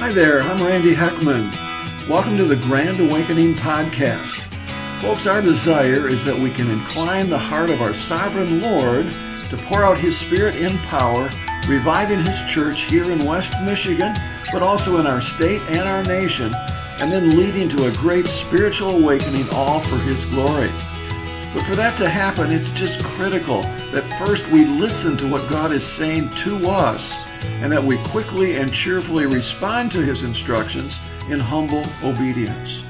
Hi there, I'm Randy Heckman. Welcome to the Grand Awakening Podcast. Folks, our desire is that we can incline the heart of our sovereign Lord to pour out His Spirit in power, reviving His church here in West Michigan, but also in our state and our nation, and then leading to a great spiritual awakening, all for His glory. But for that to happen, it's just critical that first we listen to what God is saying to us and that we quickly and cheerfully respond to his instructions in humble obedience.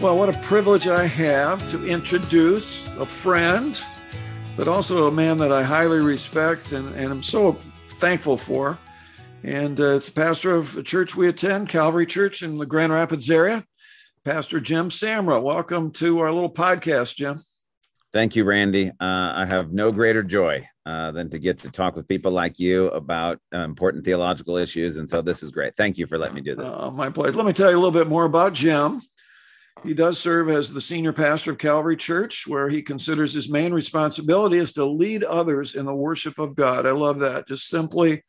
Well, what a privilege I have to introduce a friend, but also a man that I highly respect and, and am so thankful for. And uh, it's the pastor of a church we attend, Calvary Church in the Grand Rapids area, Pastor Jim Samra. Welcome to our little podcast, Jim. Thank you, Randy. Uh, I have no greater joy uh, than to get to talk with people like you about uh, important theological issues. And so this is great. Thank you for letting me do this. Uh, my pleasure. Let me tell you a little bit more about Jim. He does serve as the senior pastor of Calvary Church, where he considers his main responsibility is to lead others in the worship of God. I love that. Just simply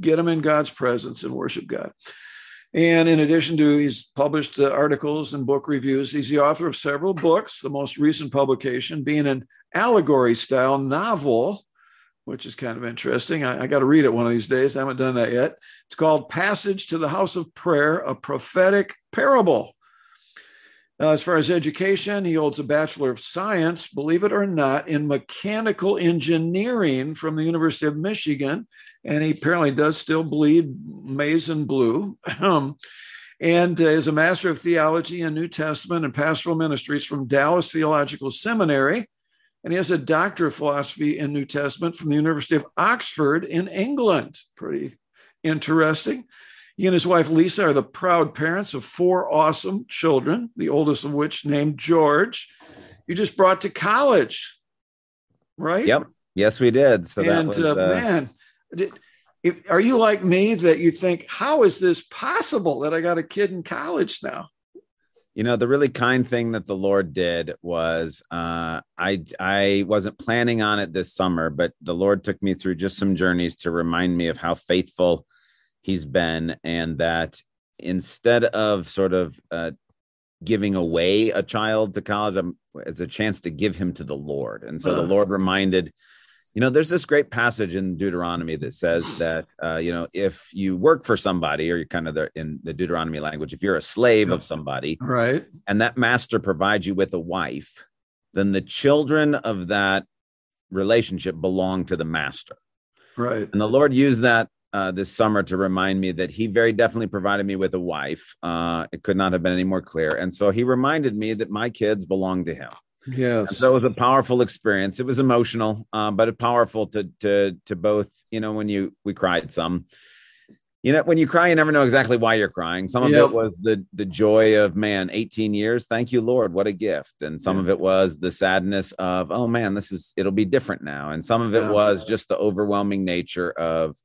get them in God's presence and worship God. And in addition to, he's published uh, articles and book reviews. He's the author of several books, the most recent publication being an allegory style novel, which is kind of interesting. I, I got to read it one of these days. I haven't done that yet. It's called Passage to the House of Prayer, a prophetic parable. Uh, as far as education, he holds a Bachelor of Science, believe it or not, in mechanical engineering from the University of Michigan. And he apparently does still bleed maize and blue. Um, and uh, is a Master of Theology and New Testament and Pastoral Ministries from Dallas Theological Seminary. And he has a Doctor of Philosophy in New Testament from the University of Oxford in England. Pretty interesting. He and his wife Lisa are the proud parents of four awesome children, the oldest of which named George. You just brought to college, right? Yep. Yes, we did. So and was, uh, uh, man, did, if, are you like me that you think, how is this possible that I got a kid in college now? You know, the really kind thing that the Lord did was uh, I I wasn't planning on it this summer, but the Lord took me through just some journeys to remind me of how faithful he's been, and that instead of sort of uh, giving away a child to college, I'm, it's a chance to give him to the Lord. And so uh. the Lord reminded, you know, there's this great passage in Deuteronomy that says that, uh, you know, if you work for somebody, or you're kind of the, in the Deuteronomy language, if you're a slave of somebody, right, and that master provides you with a wife, then the children of that relationship belong to the master. Right. And the Lord used that uh, this summer to remind me that he very definitely provided me with a wife. Uh, it could not have been any more clear. And so he reminded me that my kids belong to him. Yes. And so it was a powerful experience. It was emotional, um, but powerful to to to both. You know, when you we cried some. You know, when you cry, you never know exactly why you're crying. Some of yep. it was the the joy of man, 18 years. Thank you, Lord. What a gift. And some yeah. of it was the sadness of, oh man, this is it'll be different now. And some of it yeah. was just the overwhelming nature of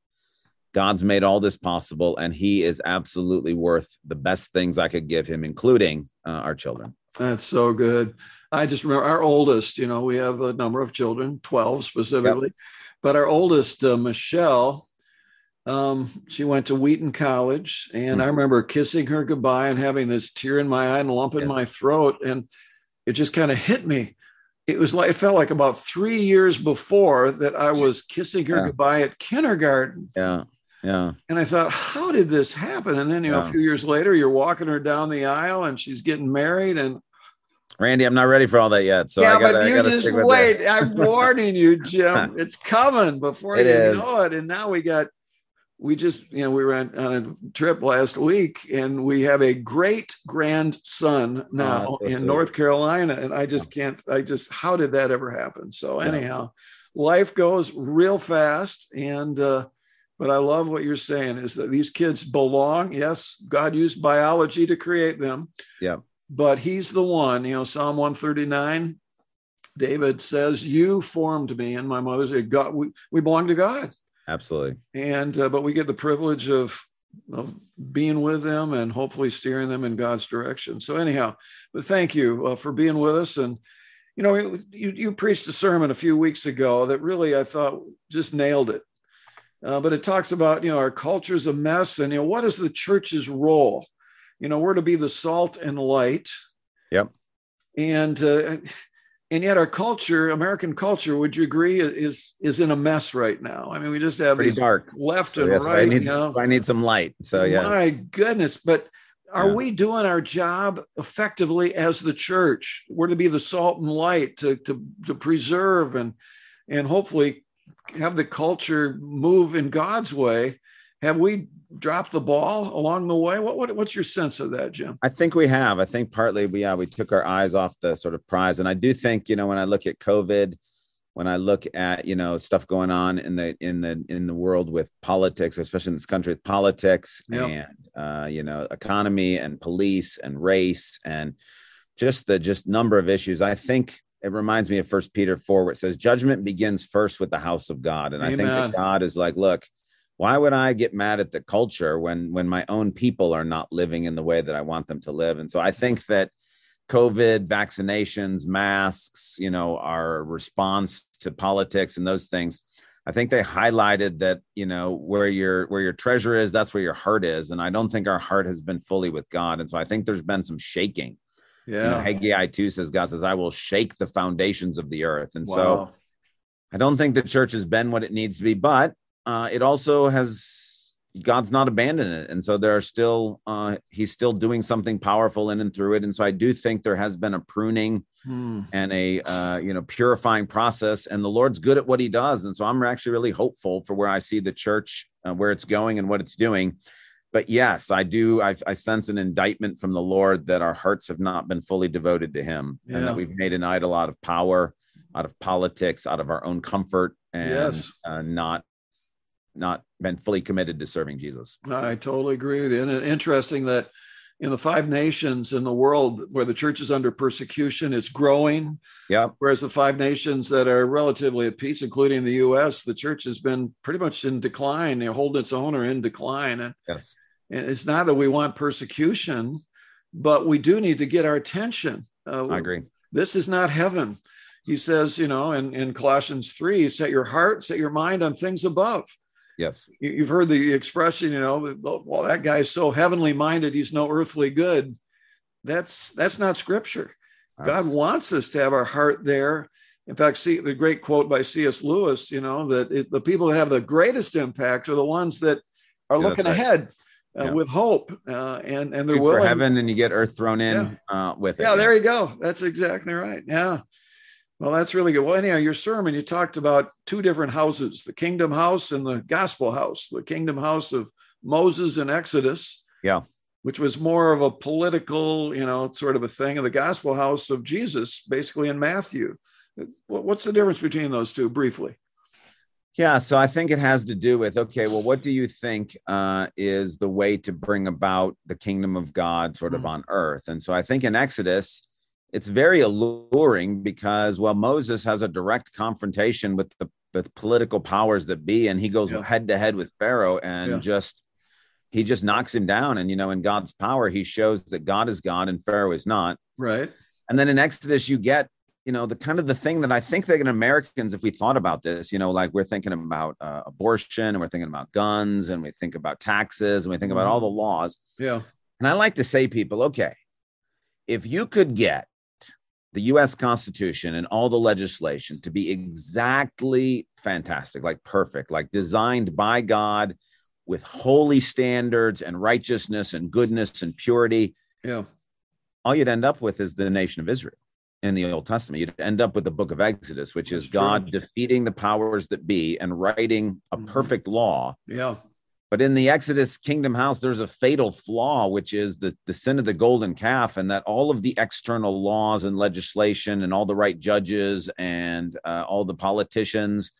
God's made all this possible, and He is absolutely worth the best things I could give Him, including uh, our children. That's so good. I just remember our oldest, you know, we have a number of children, 12 specifically, yep. but our oldest, uh, Michelle, um, she went to Wheaton College, and mm-hmm. I remember kissing her goodbye and having this tear in my eye and lump in my throat. And it just kind of hit me. It was like, it felt like about three years before that I was kissing her yeah. goodbye at kindergarten. Yeah. Yeah. And I thought, how did this happen? And then, you know, yeah. a few years later, you're walking her down the aisle and she's getting married. And Randy, I'm not ready for all that yet. So yeah, gotta, but you just wait. I'm warning you, Jim. It's coming before it you is. know it. And now we got, we just, you know, we went on a trip last week and we have a great grandson now oh, so in sweet. North Carolina. And I just can't, I just, how did that ever happen? So, anyhow, yeah. life goes real fast. And, uh, but I love what you're saying is that these kids belong. Yes, God used biology to create them. Yeah. But he's the one, you know, Psalm 139, David says, You formed me in my mother's God. We, we belong to God. Absolutely. And, uh, but we get the privilege of, of being with them and hopefully steering them in God's direction. So, anyhow, but thank you uh, for being with us. And, you know, you, you preached a sermon a few weeks ago that really I thought just nailed it uh, but it talks about you know our culture's a mess, and you know what is the church's role? You know, we're to be the salt and light. Yep. And uh, and yet our culture, American culture, would you agree, is is in a mess right now? I mean, we just have Pretty dark. left So and why I right. need, you know? I need some light. So yeah. My goodness, but are Yeah. we doing our job effectively as the church? We're to be the salt and light to to to preserve and and hopefully have the culture move in God's way. Have we dropped the ball along the way? What, what what's your sense of that, Jim? I think we have. I think partly we yeah we took our eyes off the sort of prize, and I do think you know when I look at COVID, when I look at you know stuff going on in the in the in the world with politics, especially in this country with politics Yep. and uh, you know economy and police and race and just the just number of issues. I think it reminds me of First Peter four, where it says judgment begins first with the house of God, and I think that God is like, look why would i get mad at the culture when when my own people are not living in the way that i want them to live? And so i think that covid vaccinations masks you know our response to politics and those things i think they highlighted that you know where your where your treasure is that's where your heart is. And i don't think our heart has been fully with god. And so i think there's been some shaking you know, Yeah. haggai 2 says god says i will shake the foundations of the earth and so I don't think the church has been what it needs to be, but uh, it also has God's not abandoned it, and so there are still uh, He's still doing something powerful in and through it, and so I do think there has been a pruning Hmm. and a uh, you know purifying process, and the Lord's good at what He does, and so I'm actually really hopeful for where I see the church, uh, where it's going, and what it's doing. But yes, I do. I, I sense an indictment from the Lord that our hearts have not been fully devoted to Him, and that we've made an idol out of power out of politics, out of our own comfort, and Yes. uh, not not been fully committed to serving Jesus. I totally agree with you. And interesting that in the five nations in the world where the church is under persecution, it's growing. Yep. Whereas the five nations that are relatively at peace, including the U.S., the church has been pretty much in decline. They hold its own or in decline. And, Yes. And it's not that we want persecution, but we do need to get our attention. Uh, I agree. this is not heaven. He says, you know, in, in Colossians 3, set your heart, set your mind on things above. Yes. You- You've heard the expression, you know, that, well, that guy's so heavenly minded, he's no earthly good. That's that's not scripture. God wants us to have our heart there. In fact, see the great quote by C.S. Lewis, you know, that it, the people that have the greatest impact are the ones that are Yeah, looking right. ahead uh, Yeah. with hope, uh, and and they're Shoot for heaven, and you get earth thrown in uh, with it. Yeah, there you go. That's exactly right. Yeah. Well, that's really good. Well, anyhow, your sermon, you talked about two different houses the kingdom house and the gospel house, the kingdom house of Moses and Exodus. Yeah. Which was more of a political, you know, sort of a thing, and the gospel house of Jesus, basically in Matthew. What's the difference between those two, briefly? Yeah, so I think it has to do with okay, well, what do you think uh, is the way to bring about the kingdom of God sort of Mm. on earth? And so I think in Exodus, it's very alluring because, well, Moses has a direct confrontation with the, the political powers that be, and he goes head to head with Pharaoh and Yeah. just he just knocks him down. And you know, in God's power, he shows that God is God and Pharaoh is not. Right. And then in Exodus, you get, you know, the kind of the thing that I think that in Americans, if we thought about this, you know, like we're thinking about uh, abortion and we're thinking about guns and we think about taxes and we think about all the laws. Yeah. And I like to say, people, okay, if you could get the US Constitution and all the legislation to be exactly fantastic, like perfect, like designed by God with holy standards and righteousness and goodness and purity, Yeah. all you'd end up with is the nation of Israel in the Old Testament. You'd end up with the book of Exodus, which is That's true. God defeating the powers that be and writing a Mhm. perfect law. Yeah. But in the Exodus kingdom house, there's a fatal flaw, which is the, the sin of the golden calf, and that all of the external laws and legislation and all the right judges and uh, all the politicians,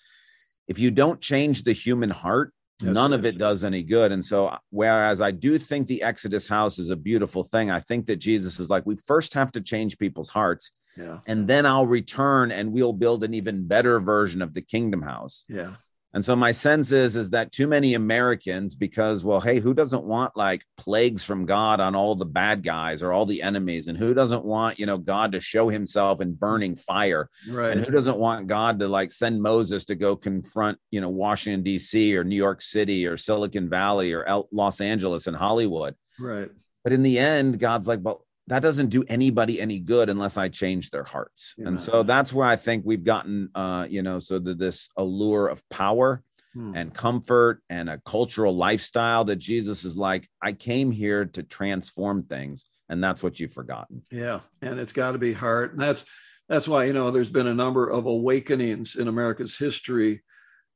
if you don't change the human heart, That's none it. of it does any good. And so, whereas I do think the Exodus house is a beautiful thing, I think that Jesus is like, we first have to change people's hearts, Yeah. and then I'll return and we'll build an even better version of the kingdom house. Yeah. And so my sense is is that too many Americans, because well, hey, who doesn't want like plagues from God on all the bad guys or all the enemies, and who doesn't want you know God to show Himself in burning fire, Right. and who doesn't want God to like send Moses to go confront you know Washington D.C. or New York City or Silicon Valley or El- Los Angeles and Hollywood. right. But in the end, God's like, well, that doesn't do anybody any good unless I change their hearts. Amen. And so that's where I think we've gotten, uh, you know, so that this allure of power Hmm. and comfort and a cultural lifestyle that Jesus is like, I came here to transform things. And that's what you've forgotten. Yeah, and it's got to be hard. And that's that's why you know there's been a number of awakenings in America's history,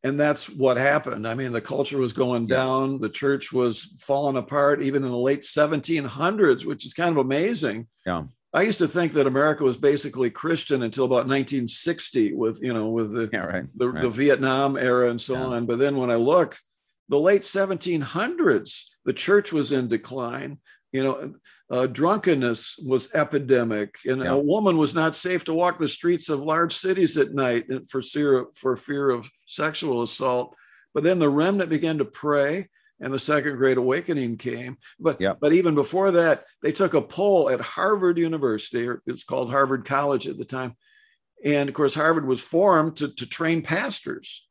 and that's what happened. I mean, the culture was going Yes. down, the church was falling apart, even in the late 1700s, which is kind of amazing. Yeah. I used to think that America was basically Christian until about 1960, with you know with the Yeah, right. the, right. the Vietnam era and so Yeah. on. But then when I look, the late 1700s, the church was in decline. You know, uh, drunkenness was epidemic, and Yeah. a woman was not safe to walk the streets of large cities at night for fear for fear of sexual assault. But then the remnant began to pray, and the Second Great Awakening came. But Yeah. but even before that, they took a poll at Harvard University, or it's called Harvard College at the time, and of course, Harvard was formed to, to train pastors.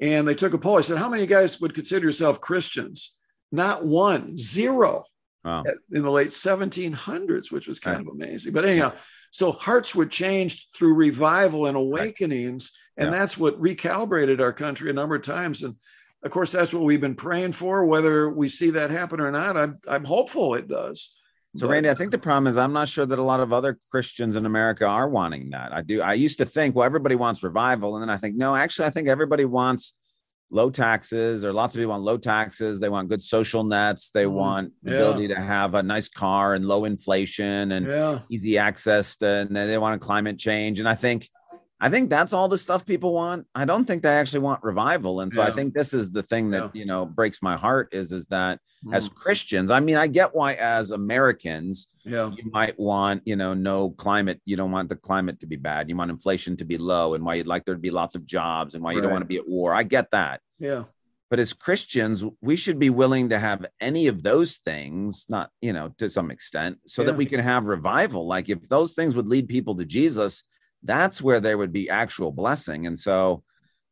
And they took a poll. I said, How many guys would consider yourself Christians? Not one, zero Wow. in the late 1700s, which was kind of amazing. But anyhow, so hearts were changed through revival and awakenings. And Yeah. that's what recalibrated our country a number of times. And of course, that's what we've been praying for. Whether we see that happen or not, I'm, I'm hopeful it does. So, But- Randy, I think the problem is I'm not sure that a lot of other Christians in America are wanting that. I do. I used to think, well, everybody wants revival, and then I think, no, actually, I think everybody wants low taxes, or lots of people want low taxes. They want good social nets. They Mhm. want the Yeah. ability to have a nice car and low inflation and yeah. easy access to, and they want a climate change. And I think, I think that's all the stuff people want. I don't think they actually want revival. And so I think this is the thing that you know breaks my heart is is that as Mm, Christians, I mean, I get why as Americans yeah. you might want, you know, no climate. You don't want the climate to be bad. You want inflation to be low, and why you'd like there to be lots of jobs, and why you don't want to be at war. I get that. Yeah. But as Christians, we should be willing to have any of those things, not, you know, to some extent, so Yeah. that we can have revival. Like if those things would lead people to Jesus, that's where there would be actual blessing. And so,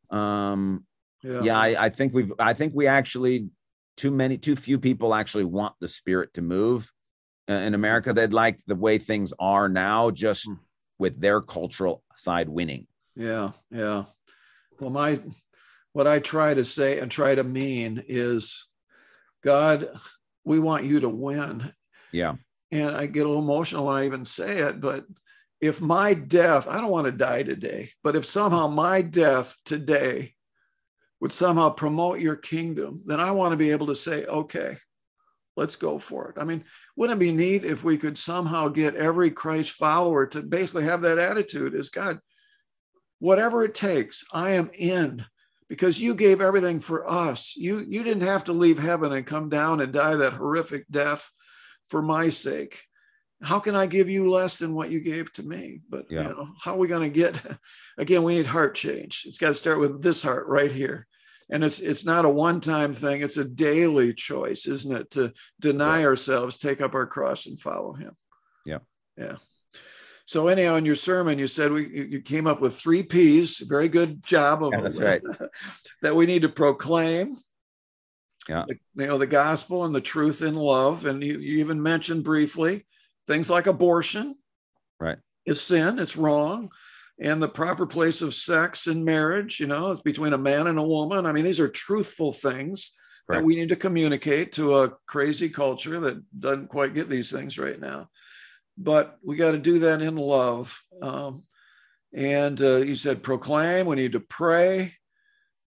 um, Yeah. yeah, I, I think we've, I think we actually, too many, too few people actually want the spirit to move in America. They'd like the way things are now, just Hmm. with their cultural side winning. Yeah, yeah. Well, my what I try to say and try to mean is, God, we want you to win. Yeah. And I get a little emotional when I even say it, but if my death, I don't want to die today, but if somehow my death today would somehow promote your kingdom, then I want to be able to say, okay, let's go for it. I mean, wouldn't it be neat if we could somehow get every Christ follower to basically have that attitude is God, whatever it takes, I am in because you gave everything for us. You you didn't have to leave heaven and come down and die that horrific death for my sake. How can I give you less than what you gave to me? But Yeah. you know, how are we going to get again, we need heart change. It's got to start with this heart right here. And it's it's not a one-time thing, it's a daily choice, isn't it? To deny ourselves, take up our cross and follow him. Yeah. Yeah. So anyhow, in your sermon, you said we you you came up with three P's. Very good job of Yeah, that's right. that we need to proclaim. Yeah. the- you know the gospel and the truth in love, and you, you even mentioned briefly things like abortion. Right. Is sin. It's wrong. And the proper place of sex in marriage, you know, it's between a man and a woman. I mean, these are truthful things that we need to communicate to a crazy culture that doesn't quite get these things right now but we got to do that in love. Um, and uh, you said proclaim. We need to pray,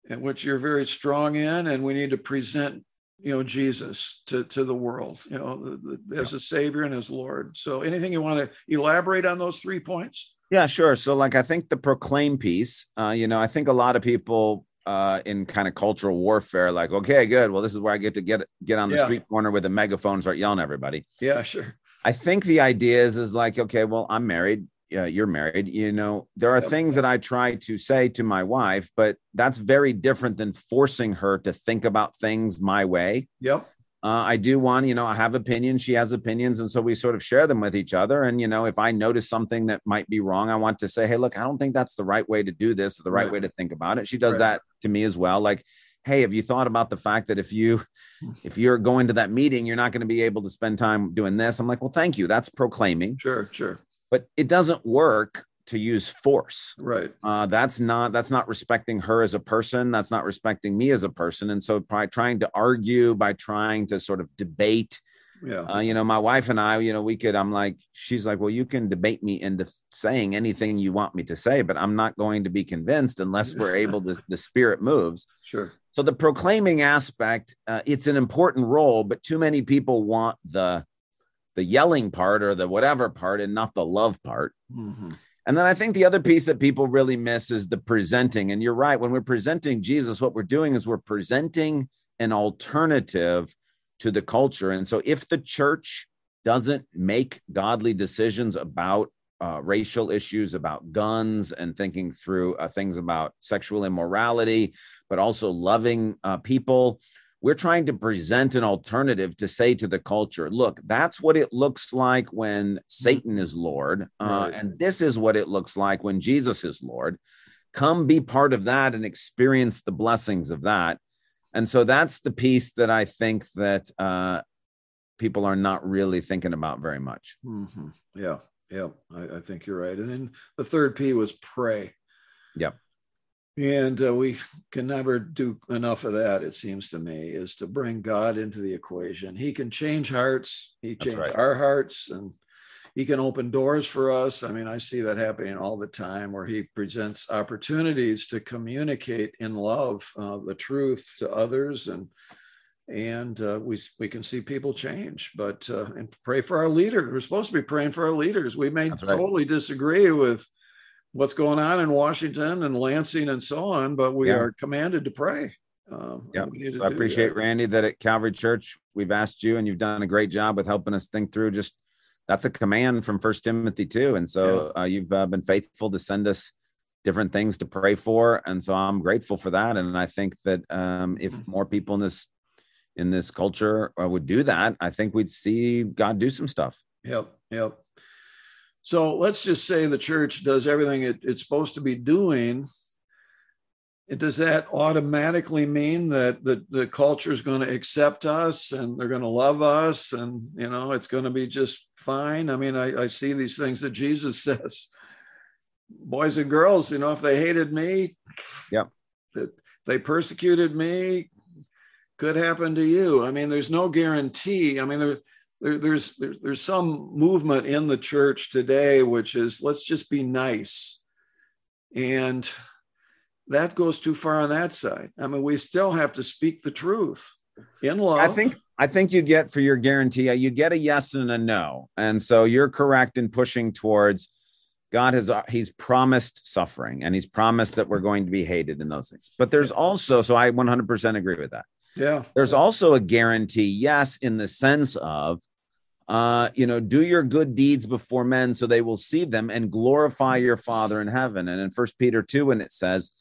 and which you're very strong in, and we need to present, you know, Jesus to to the world, you know, as a Savior and as Lord. So, anything you want to elaborate on those three points? Yeah, sure. So, like, I think the proclaim piece, uh, you know, I think a lot of people uh, in kind of cultural warfare, like, okay, good. Well, this is where I get to get get on the Yeah. street corner with a megaphone, start yelling at everybody. Yeah, sure. I think the idea is is like, okay, well, I'm married. Uh, you're married, you know, there are things that I try to say to my wife, but that's very different than forcing her to think about things my way. Yep. Uh, I do want, you know, I have opinions, she has opinions, and so we sort of share them with each other. And you know, if I notice something that might be wrong, I want to say, "Hey, look, I don't think that's the right way to do this, or the right, Right. way to think about it." She does Right. that to me as well. Like, hey, have you thought about the fact that if you if you're going to that meeting, you're not going to be able to spend time doing this? I'm like, well, thank you. That's proclaiming, Sure. Sure. But it doesn't work to use force Right. uh, that's not that's not respecting her as a person that's not respecting me as a person and so by trying to argue by trying to sort of debate Yeah. uh, you know my wife and i you know we could i'm like she's like well you can debate me into saying anything you want me to say but i'm not going to be convinced unless we're able to the spirit moves sure. so the proclaiming aspect uh, it's an important role but too many people want the the yelling part or the whatever part and not the love part Mhm. and then I think the other piece that people really miss is the presenting. And you're right. When we're presenting Jesus, what we're doing is we're presenting an alternative to the culture. And so if the church doesn't make godly decisions about uh, racial issues, about guns, and thinking through uh, things about sexual immorality, but also loving uh, people, we're trying to present an alternative to say to the culture, look, that's what it looks like when Satan is Lord. Uh, Right. And this is what it looks like when Jesus is Lord. Come be part of that and experience the blessings of that. And so that's the piece that I think that uh, people are not really thinking about very much. Mhm. Yeah. Yeah. I, I think you're right. And then the third P was pray. Yep. And uh, we can never do enough of that, it seems to me, is to bring God into the equation. He can change hearts, He changed right. our hearts, and He can open doors for us. I mean, I see that happening all the time where He presents opportunities to communicate in love uh, the truth to others. And and uh, we we can see people change, but uh, and pray for our leaders. We're supposed to be praying for our leaders. We may right. totally disagree with what's going on in Washington and Lansing and so on, but we Yeah. are commanded to pray. Um, Yeah. and we need to So I appreciate that. Randy that at Calvary Church we've asked you and you've done a great job with helping us think through just that's a command from First Timothy too, and so uh, you've uh, been faithful to send us different things to pray for, and so I'm grateful for that. And I think that um, if Mm-hmm. more people in this in this culture uh, would do that, I think we'd see God do some stuff. Yep, yep. So let's just say the church does everything it, it's supposed to be doing. Does that automatically mean that the, the culture is going to accept us and they're going to love us and you know it's going to be just fine? I mean, I, I see these things that Jesus says, boys and girls, you know, if they hated me, yeah, that they persecuted me, could happen to you. I mean, there's no guarantee. I mean, there, there, there's, there's there's some movement in the church today which is let's just be nice, and that goes too far on that side. I mean, we still have to speak the truth in love. I think I think you get for your guarantee uh, you get a yes and a no, and so you're correct in pushing towards God has uh, he's promised suffering and he's promised that we're going to be hated in those things. But there's also so I 100% agree with that. yeah, There's also a guarantee, yes, in the sense of uh, you know, do your good deeds before men so they will see them and glorify your Father in heaven. And in First Peter 2, when it says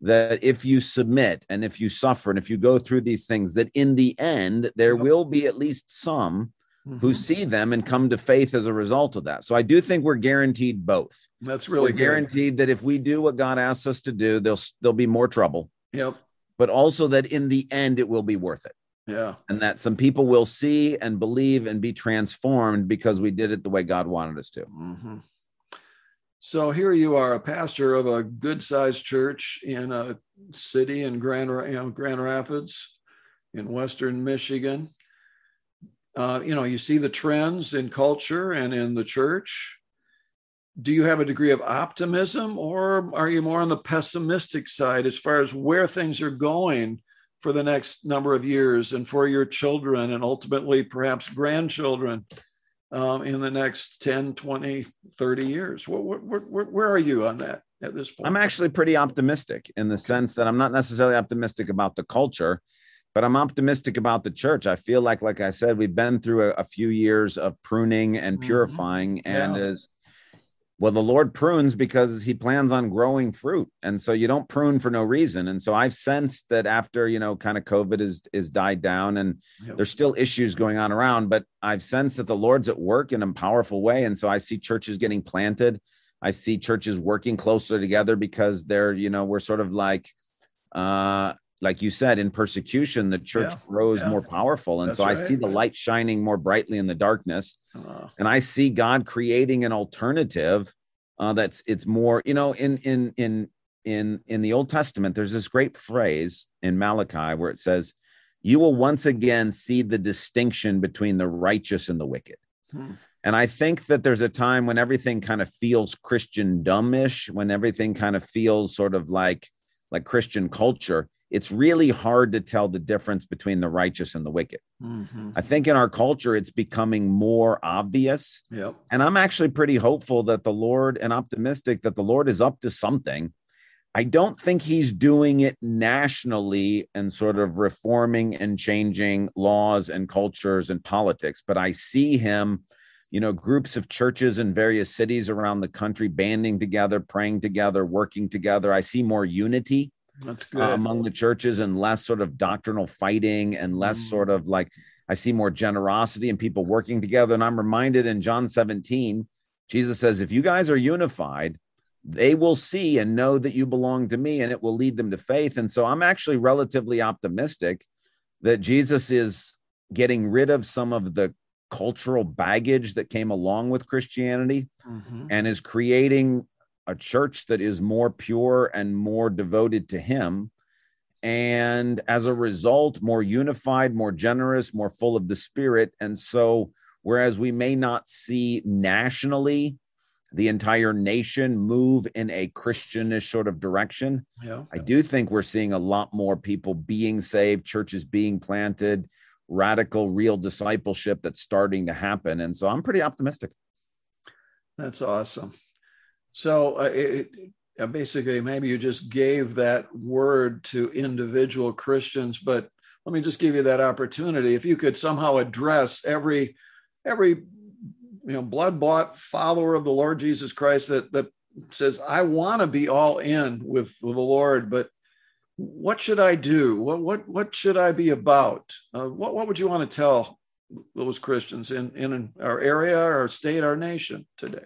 that if you submit and if you suffer and if you go through these things, that in the end there will be at least some who Mhm. see them and come to faith as a result of that. So I do think we're guaranteed both. that's really guaranteed that if we do what God asks us to do, there'll there'll be more trouble, Yep. but also that in the end it will be worth it Yeah. and that some people will see and believe and be transformed because we did it the way God wanted us to. hmm So here you are, a pastor of a good-sized church in a city in Grand, Ra- Grand Rapids, in Western Michigan. Uh, you know, you see the trends in culture and in the church. Do you have a degree of optimism, or are you more on the pessimistic side as far as where things are going for the next number of years and for your children and ultimately perhaps grandchildren? um, in the next 10, 20, 30 years? Where, where, where, where are you on that at this point? I'm actually pretty optimistic in the sense that I'm not necessarily optimistic about the culture, but I'm optimistic about the church. I feel like, like I said, we've been through a, a few years of pruning and Mhm. purifying, and as Well, the Lord prunes because he plans on growing fruit. And so you don't prune for no reason. And so I've sensed that after, you know, kind of COVID is is died down and yep. there's still issues going on around, but I've sensed that the Lord's at work in a powerful way. And so I see churches getting planted. I see churches working closer together because they're, you know, we're sort of like uh like you said, in persecution, the church yeah, grows yeah. more powerful. And That's so I see the light shining more brightly in the darkness. Uh, and I see God creating an alternative uh, that's it's more, you know, in in in in in the Old Testament, there's this great phrase in Malachi where it says, You will once again see the distinction between the righteous and the wicked. Hmm. And I think that there's a time when everything kind of feels Christian dumbish, when everything kind of feels sort of like like Christian culture it's really hard to tell the difference between the righteous and the wicked. Mm-hmm. I think in our culture, it's becoming more obvious. Yep. And I'm actually pretty hopeful that the Lord and optimistic that the Lord is up to something. I don't think he's doing it nationally and sort of reforming and changing laws and cultures and politics, but I see him, you know, groups of churches in various cities around the country banding together, praying together, working together. I see more unity that's good. Uh, among the churches and less sort of doctrinal fighting and less mm. sort of like I see more generosity and people working together. And I'm reminded in John 17, Jesus says, if you guys are unified, they will see and know that you belong to me and it will lead them to faith. And so I'm actually relatively optimistic that Jesus is getting rid of some of the cultural baggage that came along with Christianity mm-hmm. and is creating a church that is more pure and more devoted to him. And as a result more unified more generous more full of the spirit. And so whereas we may not see nationally the entire nation move in a christianish sort of direction yeah. i do think we're seeing a lot more people being saved churches being planted radical real discipleship that's starting to happen. And so i'm pretty optimistic. That's awesome so uh, it, uh, basically, maybe you just gave that word to individual Christians, but let me just give you that opportunity. If you could somehow address every every you know blood bought follower of the Lord Jesus Christ that that says, I want to be all in with, with the Lord, but what should I do? What what what should I be about? Uh, what what would you want to tell those Christians in in our area, our state, our nation today?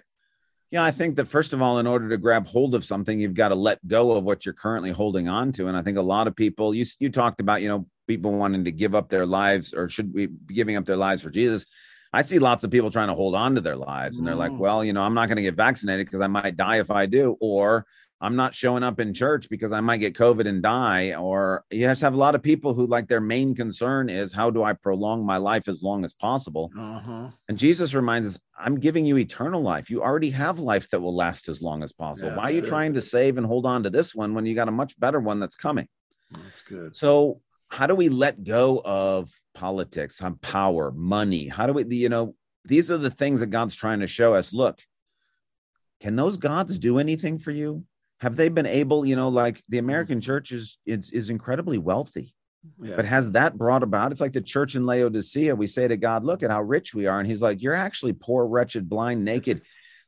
Yeah, I think that first of all, in order to grab hold of something, you've got to let go of what you're currently holding on to. And I think a lot of people, you you talked about, you know, people wanting to give up their lives or should be giving up their lives for Jesus. I see lots of people trying to hold on to their lives, and they're like, mm. "Well, you know, I'm not going to get vaccinated because I might die if I do," or I'm not showing up in church because I might get COVID and die. Or you have to have a lot of people who like their main concern is how do I prolong my life as long as possible? Uh-huh. And Jesus reminds us, I'm giving you eternal life. You already have life that will last as long as possible. Why are you good. trying to save and hold on to this one when you got a much better one that's coming? That's good. So, how do we let go of politics, on power, money? How do we, you know, these are the things that God's trying to show us. Look, can those gods do anything for you? Have they been able you know like the mm-hmm. american church is is, is incredibly wealthy yeah. but has that brought about it's like the church in laodicea we say to god look at how rich we are and he's like you're actually poor wretched blind naked.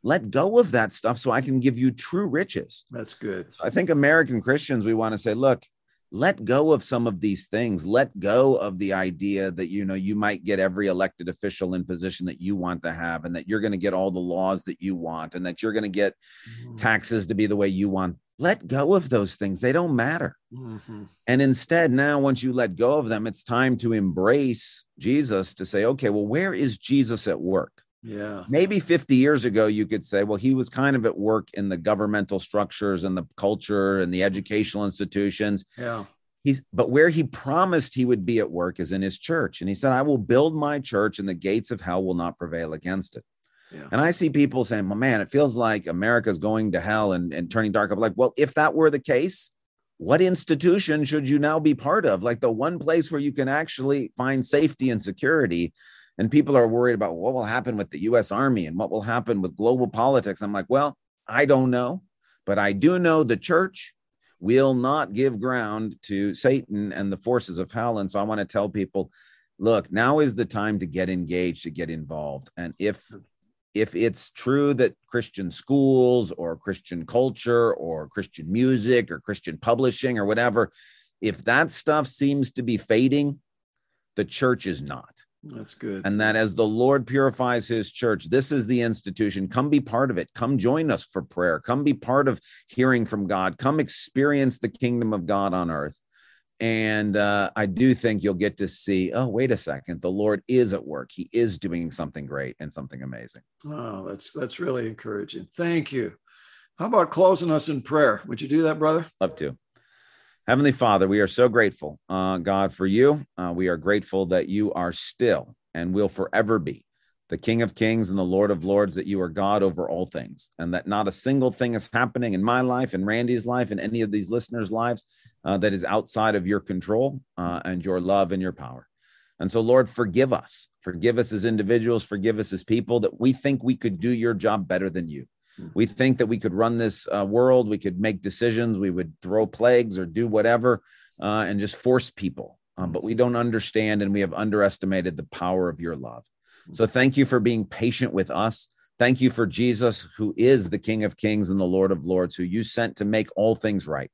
Let go of that stuff so i can give you true riches. That's good. I think american christians we want to say look let go of some of these things. Let go of the idea that you know you might get every elected official in position that you want to have and that you're going to get all the laws that you want and that you're going to get mm-hmm. taxes to be the way you want. Let go of those things. They don't matter. Mm-hmm. and instead now once you let go of them it's time to embrace jesus to say okay well where is jesus at work yeah. Maybe 50 years ago, you could say, well, he was kind of at work in the governmental structures and the culture and the educational institutions. Yeah. He's, but where he promised he would be at work is in his church. And he said, I will build my church and the gates of hell will not prevail against it. Yeah. And I see people saying, well, man, it feels like America's going to hell and, and turning dark. I'm like, well, if that were the case, what institution should you now be part of? Like the one place where you can actually find safety and security and people are worried about what will happen with the US Army and what will happen with global politics. I'm like, well, I don't know, but I do know the church will not give ground to Satan and the forces of hell. And so I want to tell people look, now is the time to get engaged, to get involved. And if if it's true that Christian schools or Christian culture or Christian music or Christian publishing or whatever, if that stuff seems to be fading, the church is not. That's good. And that as the Lord purifies his church, this is the institution. Come be part of it. Come join us for prayer. Come be part of hearing from God. Come experience the kingdom of God on earth. And uh, I do think you'll get to see, oh, wait a second, the Lord is at work. He is doing something great and something amazing. Oh, that's that's really encouraging. Thank you. How about closing us in prayer? Would you do that, brother? Love to. Heavenly Father, we are so grateful, uh, God, for you. Uh, we are grateful that you are still and will forever be the King of Kings and the Lord of Lords, that you are God over all things, and that not a single thing is happening in my life, in Randy's life, in any of these listeners' lives uh, that is outside of your control uh, and your love and your power. And so, Lord, forgive us. Forgive us as individuals, forgive us as people that we think we could do your job better than you. We think that we could run this uh, world, we could make decisions, we would throw plagues or do whatever uh, and just force people. Um, but we don't understand and we have underestimated the power of your love. So thank you for being patient with us. Thank you for Jesus, who is the King of Kings and the Lord of Lords, who you sent to make all things right.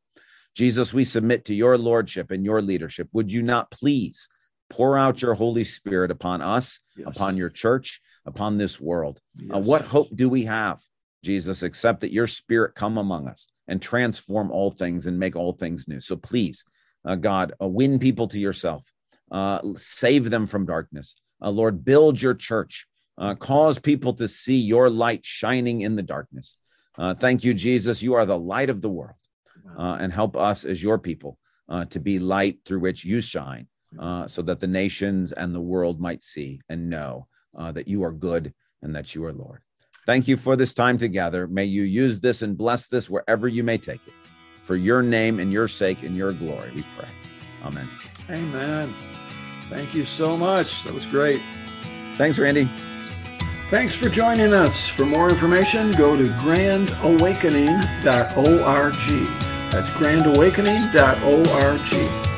Jesus, we submit to your lordship and your leadership. Would you not please pour out your Holy Spirit upon us, yes. upon your church, upon this world? Yes. Uh, what hope do we have? Jesus, except that your spirit come among us and transform all things and make all things new. So please, uh, God, uh, win people to yourself, uh, save them from darkness. Uh, Lord, build your church, uh, cause people to see your light shining in the darkness. Uh, thank you, Jesus. You are the light of the world, and help us as your people to be light through which you shine, so that the nations and the world might see and know that you are good and that you are Lord. Thank you for this time together. May you use this and bless this wherever you may take it. For your name and your sake and your glory, we pray. Amen. Amen. Thank you so much. That was great. Thanks, Randy. Thanks for joining us. For more information, go to grandawakening.org. That's grandawakening.org.